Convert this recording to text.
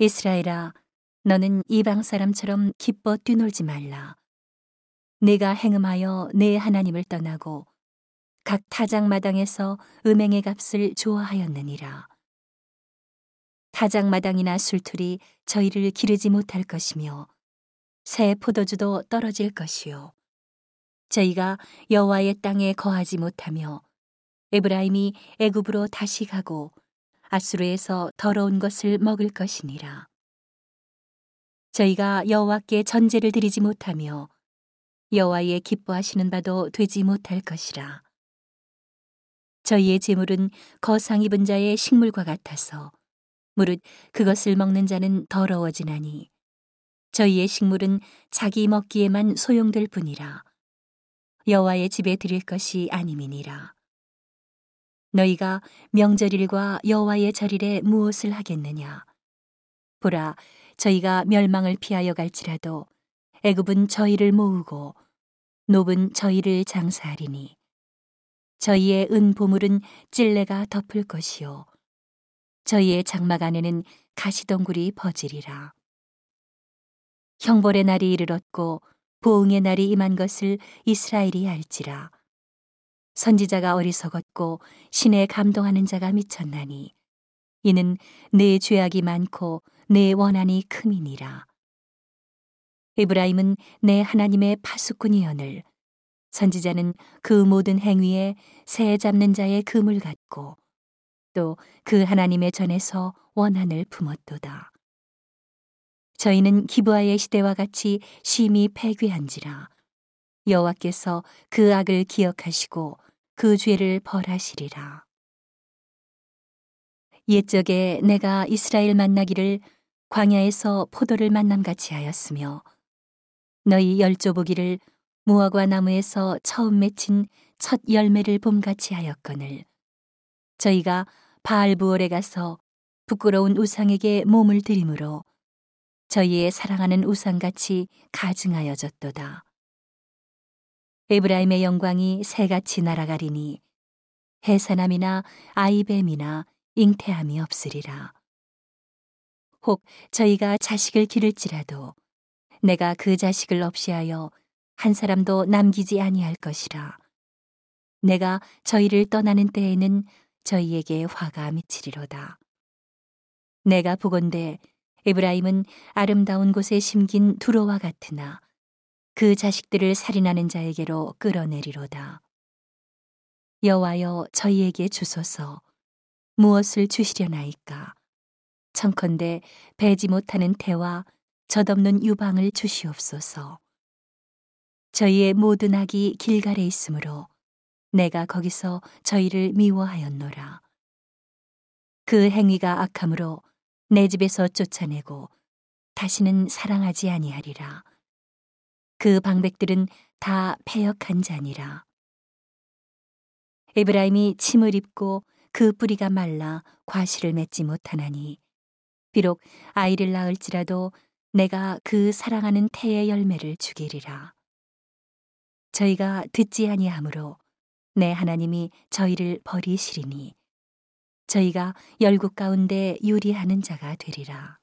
이스라엘아, 너는 이방 사람처럼 기뻐 뛰놀지 말라. 내가 행음하여 내 하나님을 떠나고 각 타작마당에서 음행의 값을 좋아하였느니라. 타작마당이나 술틀이 저희를 기르지 못할 것이며 새 포도주도 떨어질 것이요. 저희가 여호와의 땅에 거하지 못하며 에브라임이 애굽으로 다시 가고 아수르에서 더러운 것을 먹을 것이니라. 저희가 여호와께 전제를 드리지 못하며 여호와의 기뻐하시는 바도 되지 못할 것이라. 저희의 재물은 거상 입은 자의 식물과 같아서 무릇 그것을 먹는 자는 더러워지나니 저희의 식물은 자기 먹기에만 소용될 뿐이라. 여호와의 집에 드릴 것이 아님이니라. 너희가 명절일과 여호와의 절일에 무엇을 하겠느냐? 보라, 저희가 멸망을 피하여 갈지라도 애굽은 저희를 모으고 노은 저희를 장사하리니 저희의 은 보물은 찔레가 덮을 것이요 저희의 장막 안에는 가시덩굴이 퍼지리라. 형벌의 날이 이르렀고 보응의 날이 임한 것을 이스라엘이 알지라. 선지자가 어리석었고 신에 감동하는 자가 미쳤나니 이는 내 죄악이 많고 내 원한이 큼이니라. 에브라임은 내 하나님의 파수꾼이여늘 선지자는 그 모든 행위에 새 잡는 자의 금을 갖고 또 그 하나님의 전에서 원한을 품었도다. 저희는 기부하의 시대와 같이 심히 패괴한지라 여호와께서 그 악을 기억하시고 그 죄를 벌하시리라. 옛적에 내가 이스라엘 만나기를 광야에서 포도를 만남같이 하였으며 너희 열조보기를 무화과 나무에서 처음 맺힌 첫 열매를 봄같이 하였거늘 저희가 바알부올에 가서 부끄러운 우상에게 몸을 들이므로 저희의 사랑하는 우상같이 가증하여졌도다. 에브라임의 영광이 새같이 날아가리니 해사남이나 아이뱀이나 잉태함이 없으리라. 혹 저희가 자식을 기를지라도 내가 그 자식을 없이하여 한 사람도 남기지 아니할 것이라. 내가 저희를 떠나는 때에는 저희에게 화가 미치리로다. 내가 보건대 에브라임은 아름다운 곳에 심긴 두로와 같으나 그 자식들을 살인하는 자에게로 끌어내리로다. 여호와여 저희에게 주소서 무엇을 주시려나이까 청컨대 배지 못하는 태와 젖없는 유방을 주시옵소서. 저희의 모든 악이 길갈에 있으므로 내가 거기서 저희를 미워하였노라. 그 행위가 악함으로 내 집에서 쫓아내고 다시는 사랑하지 아니하리라. 그 방백들은 다 패역한 자니라. 에브라임이 침을 입고 그 뿌리가 말라 과실을 맺지 못하나니 비록 아이를 낳을지라도 내가 그 사랑하는 태의 열매를 주기리라. 저희가 듣지 아니하므로 내 하나님이 저희를 버리시리니 저희가 열국 가운데 유리하는 자가 되리라.